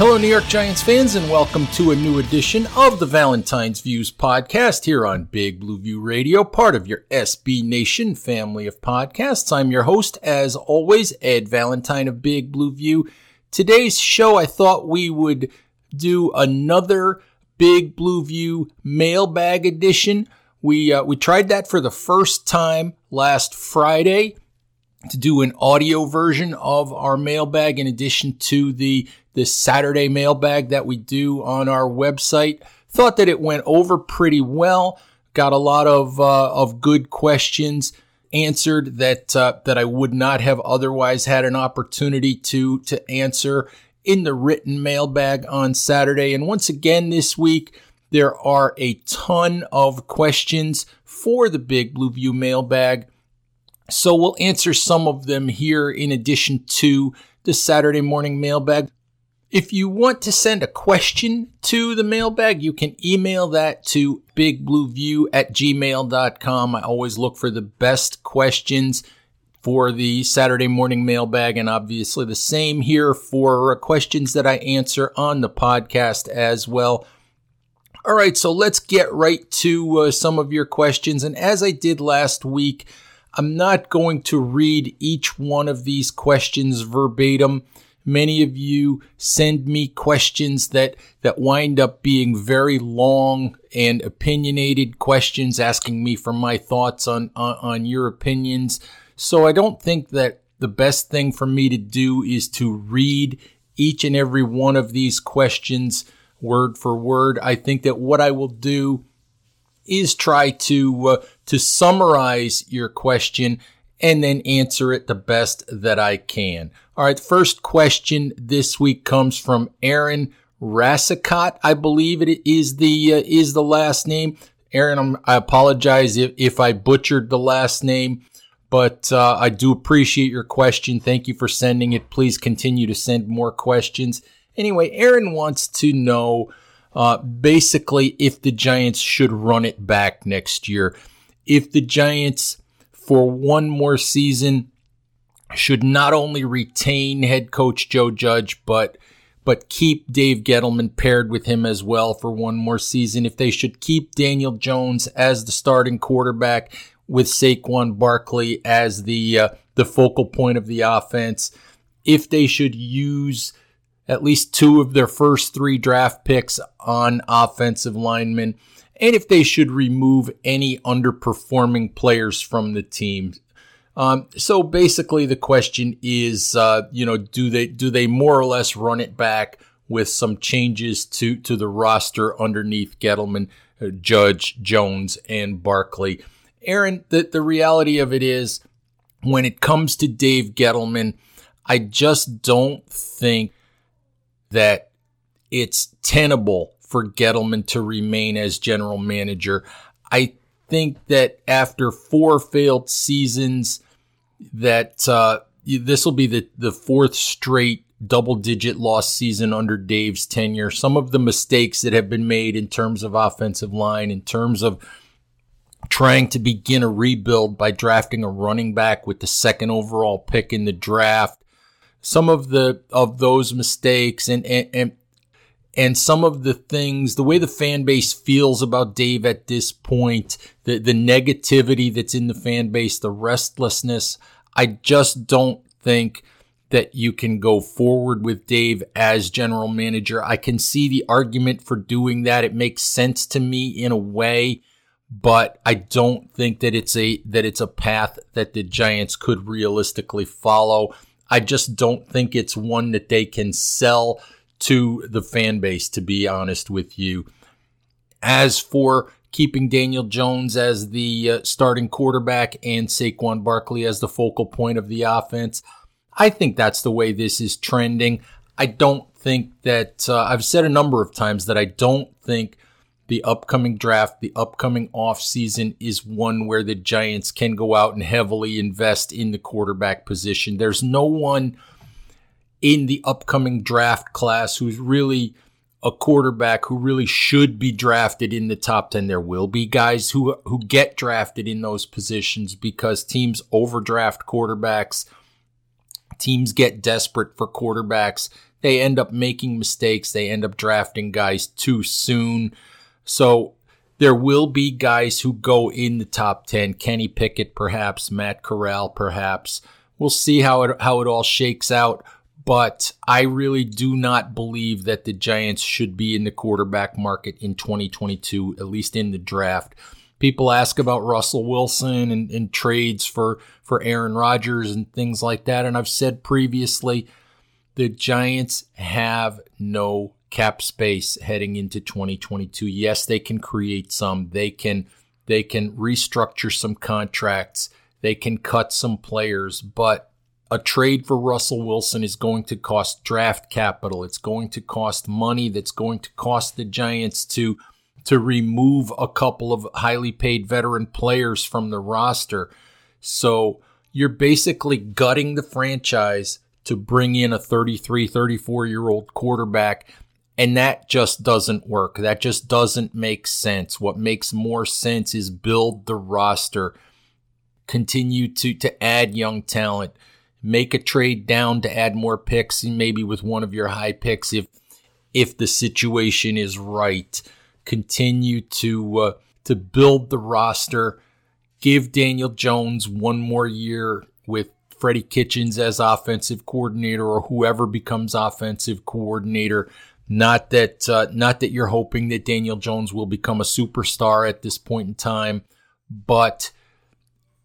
Hello, New York Giants fans, and welcome to a new edition of the Valentine's Views podcast here on Big Blue View Radio, part of your SB Nation family of podcasts. I'm your host, as always, Ed Valentine of Big Blue View. Today's show, I thought we would do another Big Blue View mailbag edition. We uh, we tried that for the first time last Friday to do an audio version of our mailbag in addition to the this Saturday mailbag that we do on our website. Thought that it went over pretty well. Got a lot of uh, of good questions answered that uh, that I would not have otherwise had an opportunity to to answer in the written mailbag on Saturday. And once again this week, there are a ton of questions for the Big Blue View mailbag. So we'll answer some of them here in addition to the Saturday morning mailbag. If you want to send a question to the mailbag, you can email that to bigblueview at gmail.com. I always look for the best questions for the Saturday morning mailbag, and obviously the same here for questions that I answer on the podcast as well. All right, so let's get right to uh, some of your questions. And as I did last week, I'm not going to read each one of these questions verbatim. Many of you send me questions that, that wind up being very long and opinionated questions asking me for my thoughts on, on, on your opinions. So I don't think that the best thing for me to do is to read each and every one of these questions word for word. I think that what I will do is try to uh, to summarize your question and then answer it the best that I can. All right, first question this week comes from Aaron Rassicot. I believe it is the uh, is the last name. Aaron, I'm, i apologize if, if I butchered the last name, but uh, I do appreciate your question. Thank you for sending it. Please continue to send more questions. Anyway, Aaron wants to know uh, basically if the Giants should run it back next year. If the Giants, for one more season, should not only retain head coach Joe Judge, but but keep Dave Gettleman paired with him as well for one more season. If they should keep Daniel Jones as the starting quarterback with Saquon Barkley as the uh, the focal point of the offense, if they should use at least two of their first three draft picks on offensive linemen, and if they should remove any underperforming players from the team. Um, so basically, the question is, uh, you know, do they do they more or less run it back with some changes to to the roster underneath Gettleman, uh, Judge, Jones, and Barkley? Aaron, the the reality of it is, when it comes to Dave Gettleman, I just don't think that it's tenable for Gettleman to remain as general manager. I think that after four failed seasons, that uh, this will be the, the fourth straight double digit loss season under Dave's tenure. Some of the mistakes that have been made in terms of offensive line, in terms of trying to begin a rebuild by drafting a running back with the second overall pick in the draft some of the of those mistakes and and and, and some of the things, the way the fan base feels about Dave at this point, the the negativity that's in the fan base, the restlessness, I just don't think that you can go forward with Dave as general manager. I can see the argument for doing that. It makes sense to me in a way, but I don't think that it's a that it's a path that the Giants could realistically follow. I just don't think it's one that they can sell to the fan base to be honest with you. As for keeping Daniel Jones as the uh, starting quarterback and Saquon Barkley as the focal point of the offense, I think that's the way this is trending. I don't think that uh, I've said a number of times that I don't think the upcoming draft, the upcoming offseason is one where the Giants can go out and heavily invest in the quarterback position. There's no one in the upcoming draft class who's really a quarterback who really should be drafted in the top 10. There will be guys who who get drafted in those positions because teams overdraft quarterbacks teams get desperate for quarterbacks. They end up making mistakes. They end up drafting guys too soon. So there will be guys who go in the top 10. Kenny Pickett, perhaps. Matt Corral, perhaps. We'll see how it, how it all shakes out. But I really do not believe that the Giants should be in the quarterback market in 2022, at least in the draft people ask about Russell Wilson and, and, trades for, for Aaron Rodgers and things like that. And I've said previously, the Giants have no cap space heading into 2022. Yes, they can create some. They can they can restructure some contracts. They can cut some players, but a trade for Russell Wilson is going to cost draft capital. It's going to cost money that's going to cost the Giants to to remove a couple of highly paid veteran players from the roster. So you're basically gutting the franchise to bring in a 33, 34 year old quarterback. And that just doesn't work. That just doesn't make sense. What makes more sense is build the roster, continue to, to add young talent, make a trade down to add more picks, and maybe with one of your high picks if if the situation is right continue to uh, to build the roster, give Daniel Jones one more year with Freddie Kitchens as offensive coordinator or whoever becomes offensive coordinator. Not that uh, not that you're hoping that Daniel Jones will become a superstar at this point in time, but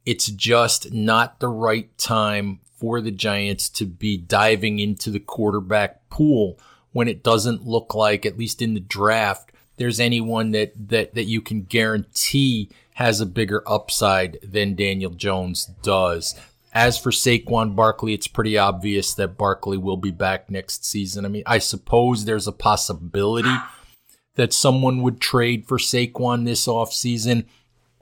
it's just not the right time for the Giants to be diving into the quarterback pool when it doesn't look like, at least in the draft, there's anyone that that that you can guarantee has a bigger upside than Daniel Jones does. As for Saquon Barkley, it's pretty obvious that Barkley will be back next season. I mean, I suppose there's a possibility that someone would trade for Saquon this offseason,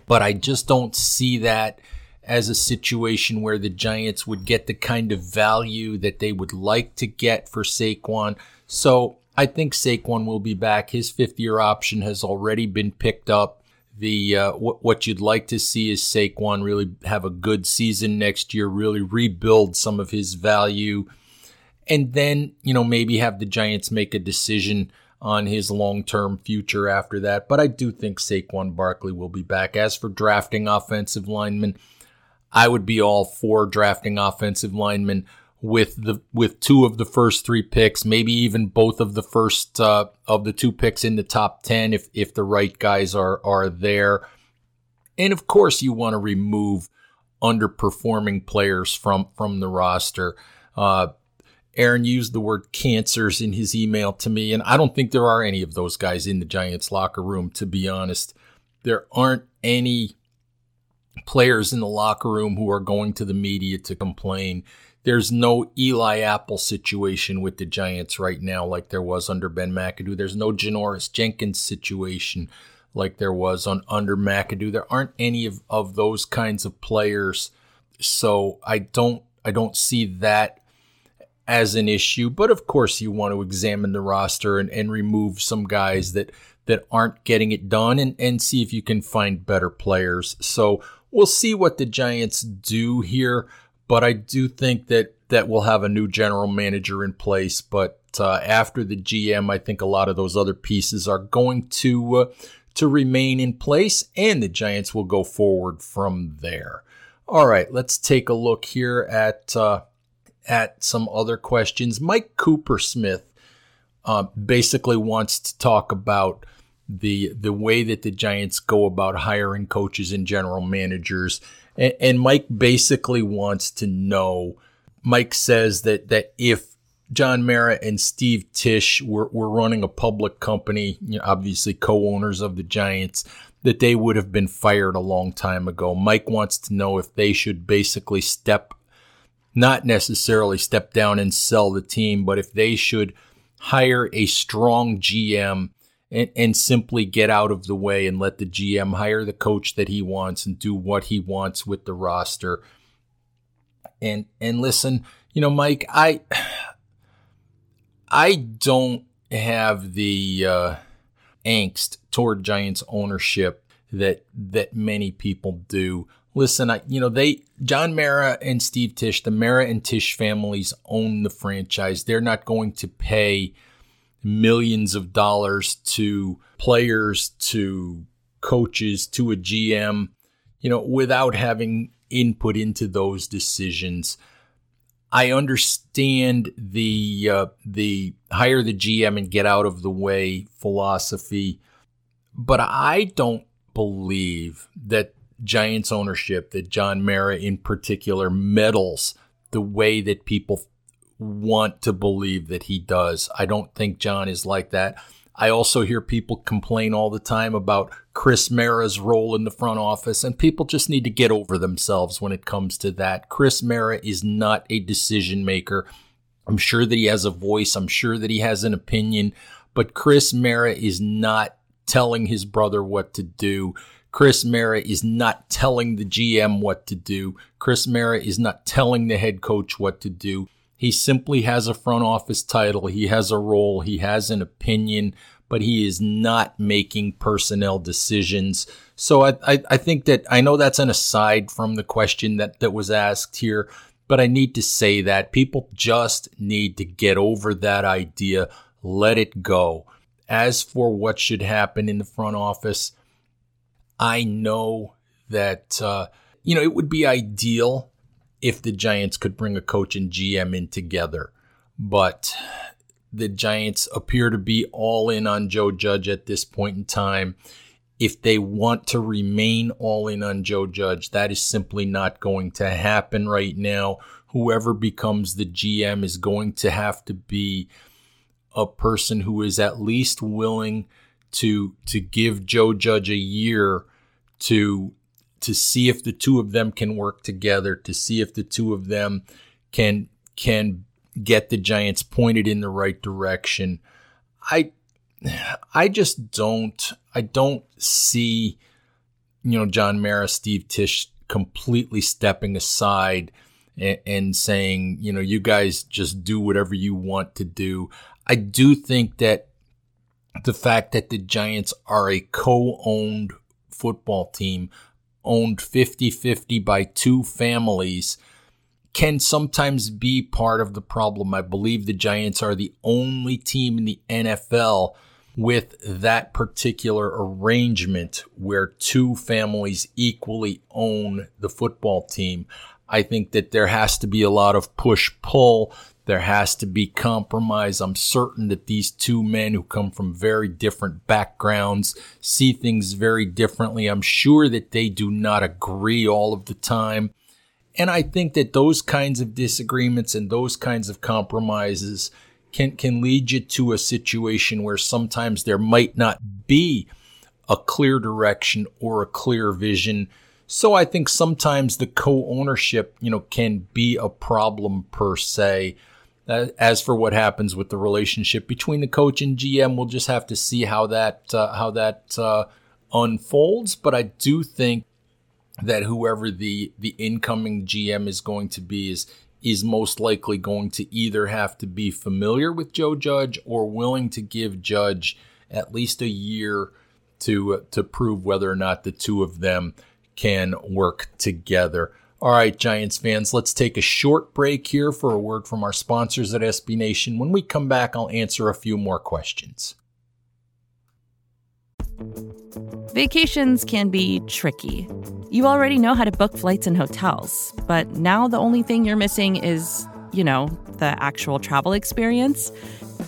but I just don't see that as a situation where the Giants would get the kind of value that they would like to get for Saquon. So I think Saquon will be back. His fifth year option has already been picked up. The uh, what, what you'd like to see is Saquon really have a good season next year, really rebuild some of his value, and then you know maybe have the Giants make a decision on his long term future after that. But I do think Saquon Barkley will be back. As for drafting offensive linemen, I would be all for drafting offensive linemen with the with two of the first three picks, maybe even both of the first uh, of the two picks in the top ten, if if the right guys are are there. And of course, you want to remove underperforming players from from the roster. Uh, Aaron used the word cancers in his email to me, and I don't think there are any of those guys in the Giants locker room. To be honest, there aren't any players in the locker room who are going to the media to complain there's no Eli Apple situation with the Giants right now, like there was under Ben McAdoo. There's no Janoris Jenkins situation like there was on under McAdoo. There aren't any of, of those kinds of players. So I don't I don't see that as an issue. But of course you want to examine the roster and, and remove some guys that that aren't getting it done and, and see if you can find better players. So we'll see what the Giants do here but I do think that that we'll have a new general manager in place. But uh, after the GM, I think a lot of those other pieces are going to uh, to remain in place, and the Giants will go forward from there. All right, let's take a look here at uh, at some other questions. Mike Coopersmith uh, basically wants to talk about the the way that the Giants go about hiring coaches and general managers, and, and Mike basically wants to know. Mike says that that if John Mara and Steve Tisch were, were running a public company, you know, obviously co-owners of the Giants, that they would have been fired a long time ago. Mike wants to know if they should basically step, not necessarily step down and sell the team, but if they should hire a strong GM and, and simply get out of the way and let the GM hire the coach that he wants and do what he wants with the roster. And and listen, you know, Mike, I I don't have the uh, angst toward Giants ownership that that many people do. Listen, I, you know they John Mara and Steve Tisch, the Mara and Tisch families own the franchise. They're not going to pay millions of dollars to players, to coaches, to a GM, you know, without having input into those decisions. I understand the uh, the hire the GM and get out of the way philosophy, but I don't believe that Giants ownership, that John Mara in particular, meddles the way that people want to believe that he does. I don't think John is like that. I also hear people complain all the time about Chris Mara's role in the front office, and people just need to get over themselves when it comes to that. Chris Mara is not a decision maker. I'm sure that he has a voice, I'm sure that he has an opinion, but Chris Mara is not telling his brother what to do. Chris Mara is not telling the GM what to do. Chris Mara is not telling the head coach what to do. He simply has a front office title. He has a role. He has an opinion, but he is not making personnel decisions. So I, I, I think that I know that's an aside from the question that, that was asked here, but I need to say that people just need to get over that idea. Let it go. As for what should happen in the front office, I know that, uh, you know, it would be ideal if the Giants could bring a coach and GM in together. But the Giants appear to be all in on Joe Judge at this point in time. If they want to remain all in on Joe Judge, that is simply not going to happen right now. Whoever becomes the GM is going to have to be a person who is at least willing to to give Joe Judge a year to to see if the two of them can work together, to see if the two of them can can get the Giants pointed in the right direction. I I just don't I don't see you know John Mara, Steve Tisch completely stepping aside and, and saying, you know, you guys just do whatever you want to do. I do think that the fact that the Giants are a co-owned football team owned 50 50 by two families can sometimes be part of the problem. I believe the Giants are the only team in the NFL with that particular arrangement where two families equally own the football team. I think that there has to be a lot of push pull. There has to be compromise. I'm certain that these two men who come from very different backgrounds see things very differently. I'm sure that they do not agree all of the time. And I think that those kinds of disagreements and those kinds of compromises can, can lead you to a situation where sometimes there might not be a clear direction or a clear vision. So I think sometimes the co-ownership, you know, can be a problem per se. Uh, as for what happens with the relationship between the coach and GM, we'll just have to see how that uh, how that uh, unfolds. But I do think that whoever the the incoming GM is going to be is is most likely going to either have to be familiar with Joe Judge or willing to give Judge at least a year to uh, to prove whether or not the two of them can work together. All right, Giants fans, let's take a short break here for a word from our sponsors at SB Nation. When we come back, I'll answer a few more questions. Vacations can be tricky. You already know how to book flights and hotels, but now the only thing you're missing is you know, the actual travel experience.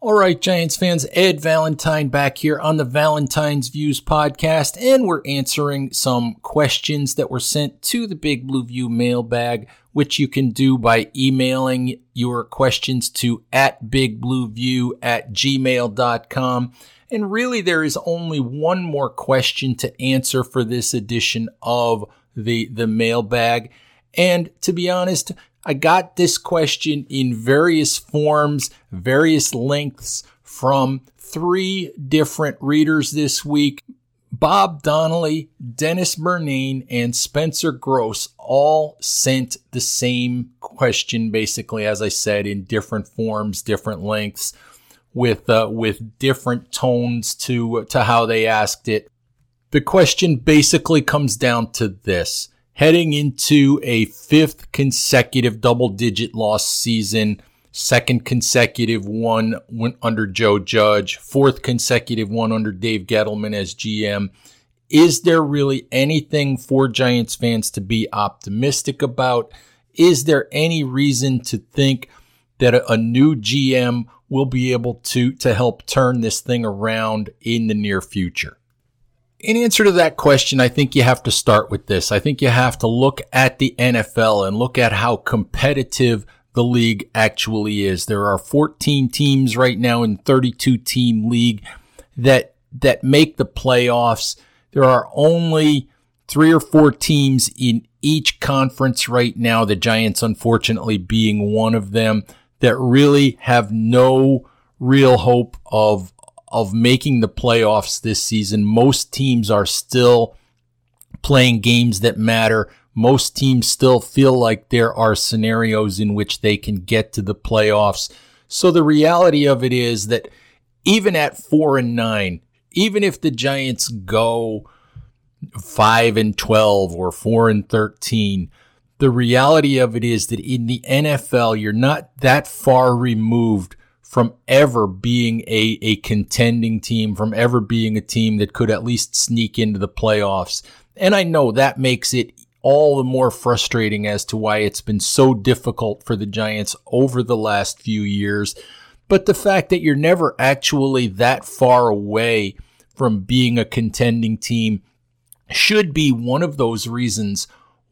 All right, Giants fans, Ed Valentine back here on the Valentine's Views podcast, and we're answering some questions that were sent to the Big Blue View mailbag, which you can do by emailing your questions to at bigblueview at gmail.com. And really, there is only one more question to answer for this edition of the, the mailbag. And to be honest, I got this question in various forms, various lengths from three different readers this week. Bob Donnelly, Dennis Bernane, and Spencer Gross all sent the same question, basically, as I said, in different forms, different lengths, with uh, with different tones to to how they asked it. The question basically comes down to this: heading into a fifth consecutive double digit loss season, second consecutive one under Joe Judge, fourth consecutive one under Dave Gettleman as GM. Is there really anything for Giants fans to be optimistic about? Is there any reason to think that a, new GM will be able to, to help turn this thing around in the near future? In answer to that question, I think you have to start with this. I think you have to look at the NFL and look at how competitive the league actually is. There are 14 teams right now in 32 team league that that make the playoffs. There are only three or four teams in each conference right now, the Giants unfortunately being one of them, that really have no real hope of of making the playoffs this season. Most teams are still playing games that matter. Most teams still feel like there are scenarios in which they can get to the playoffs. So the reality of it is that even at four and nine, even if the Giants go five and 12 or four and 13, the reality of it is that in the NFL, you're not that far removed from ever being a, a contending team, from ever being a team that could at least sneak into the playoffs. And I know that makes it all the more frustrating as to why it's been so difficult for the Giants over the last few years. But the fact that you're never actually that far away from being a contending team should be one of those reasons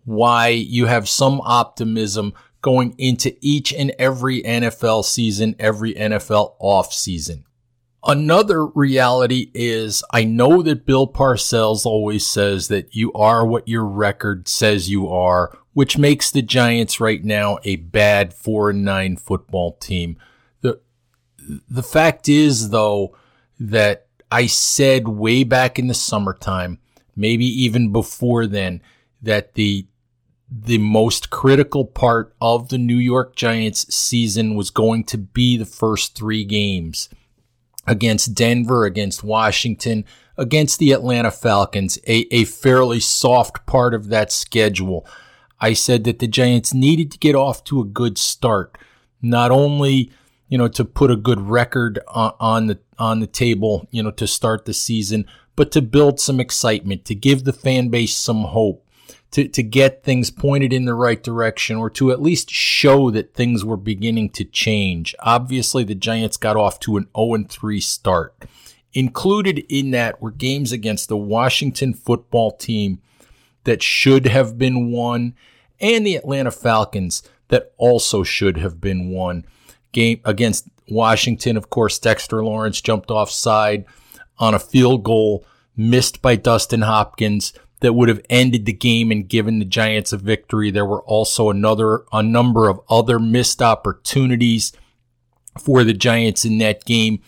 why you have some optimism going into each and every NFL season, every NFL off season. Another reality is I know that Bill Parcells always says that you are what your record says you are, which makes the Giants right now a bad 4 and 9 football team. The the fact is though that I said way back in the summertime, maybe even before then, that the the most critical part of the New York Giants season was going to be the first three games against Denver, against Washington, against the Atlanta Falcons, a, a fairly soft part of that schedule. I said that the Giants needed to get off to a good start. not only you know to put a good record on, on the on the table, you know, to start the season, but to build some excitement, to give the fan base some hope to, to get things pointed in the right direction or to at least show that things were beginning to change. Obviously, the Giants got off to an 0 3 start. Included in that were games against the Washington football team that should have been won and the Atlanta Falcons that also should have been won. Game against Washington, of course, Dexter Lawrence jumped offside on a field goal missed by Dustin Hopkins that would have ended the game and given the Giants a victory. There were also another a number of other missed opportunities for the Giants in that game.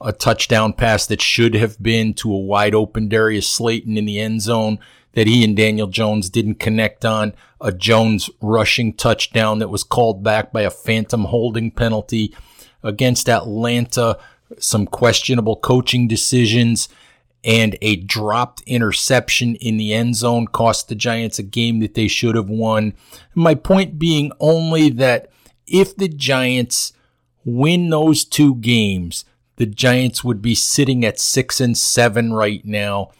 A touchdown pass that should have been to a wide open Darius Slayton in the end zone that he and Daniel Jones didn't connect on. A Jones rushing touchdown that was called back by a phantom holding penalty against Atlanta. Some questionable coaching decisions and a dropped interception in the end zone cost the Giants a game that they should have won. My point being only that if the Giants win those two games, the Giants would be sitting at six and seven right now.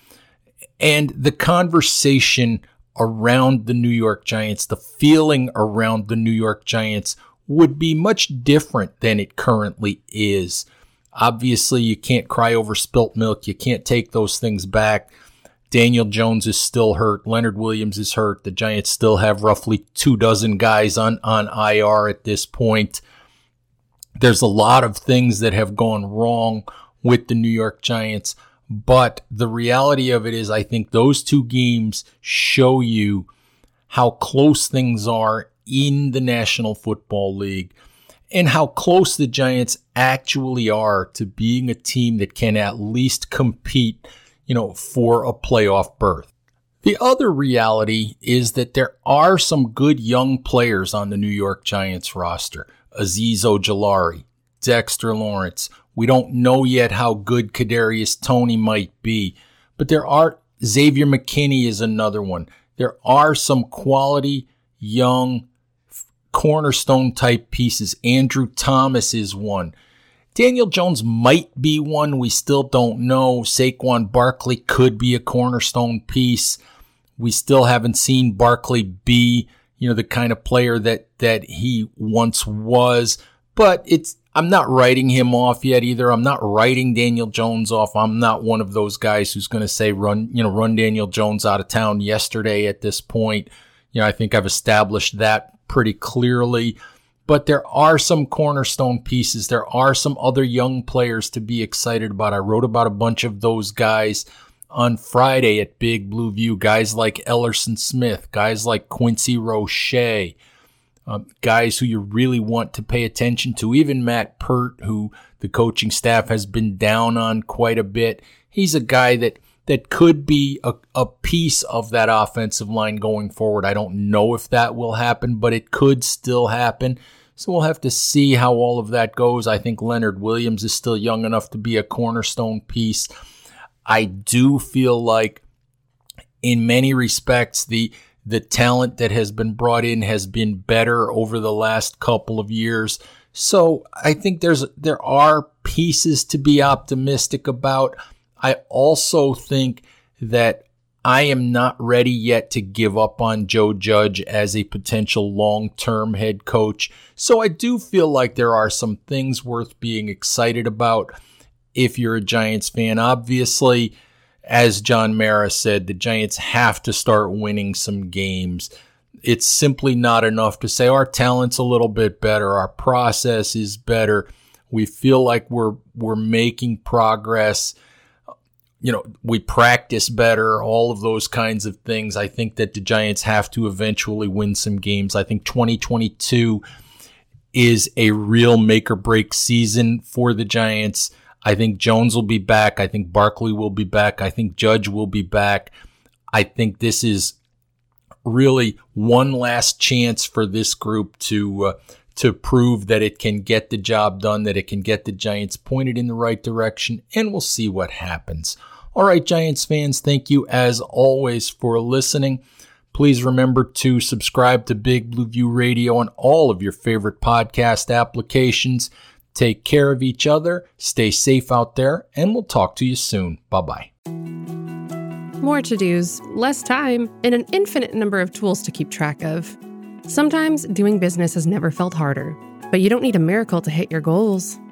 And the conversation around the New York Giants, the feeling around the New York Giants would be much different than it currently is. Obviously, you can't cry over spilt milk. You can't take those things back. Daniel Jones is still hurt. Leonard Williams is hurt. The Giants still have roughly two dozen guys on, on IR at this point. There's a lot of things that have gone wrong with the New York Giants. But the reality of it is, I think those two games show you how close things are in the National Football League and how close the Giants actually are to being a team that can at least compete, you know, for a playoff berth. The other reality is that there are some good young players on the New York Giants roster. Azeez Ojulari, Dexter Lawrence. We don't know yet how good Kadarius Toney might be, but there are Xavier McKinney is another one. There are some quality young cornerstone type pieces. Andrew Thomas is one. Daniel Jones might be one. We still don't know. Saquon Barkley could be a cornerstone piece. We still haven't seen Barkley be, you know, the kind of player that, that he once was, but it's, I'm not writing him off yet either. I'm not writing Daniel Jones off. I'm not one of those guys who's going to say run, you know, run Daniel Jones out of town yesterday at this point. You know, I think I've established that pretty clearly. But there are some cornerstone pieces. There are some other young players to be excited about. I wrote about a bunch of those guys on Friday at Big Blue View. Guys like Ellerson Smith, guys like Quincy Roche, um, guys who you really want to pay attention to. Even Matt Peart, who the coaching staff has been down on quite a bit. He's a guy that that could be a, a piece of that offensive line going forward. I don't know if that will happen, but it could still happen. So we'll have to see how all of that goes. I think Leonard Williams is still young enough to be a cornerstone piece. I do feel like in many respects the the talent that has been brought in has been better over the last couple of years. So I think there's there are pieces to be optimistic about. I also think that I am not ready yet to give up on Joe Judge as a potential long term head coach. So I do feel like there are some things worth being excited about if you're a Giants fan. Obviously, as John Mara said, the Giants have to start winning some games. It's simply not enough to say our talent's a little bit better, our process is better. We feel like we're we're making progress you know, we practice better, all of those kinds of things. I think that the Giants have to eventually win some games. I think 2022 is a real make or break season for the Giants. I think Jones will be back. I think Barkley will be back. I think Judge will be back. I think this is really one last chance for this group to uh, to prove that it can get the job done, that it can get the Giants pointed in the right direction, and we'll see what happens. All right, Giants fans, thank you as always for listening. Please remember to subscribe to Big Blue View Radio on all of your favorite podcast applications. Take care of each other, stay safe out there, and we'll talk to you soon. Bye bye. More to dos, less time, and an infinite number of tools to keep track of. Sometimes doing business has never felt harder, but you don't need a miracle to hit your goals.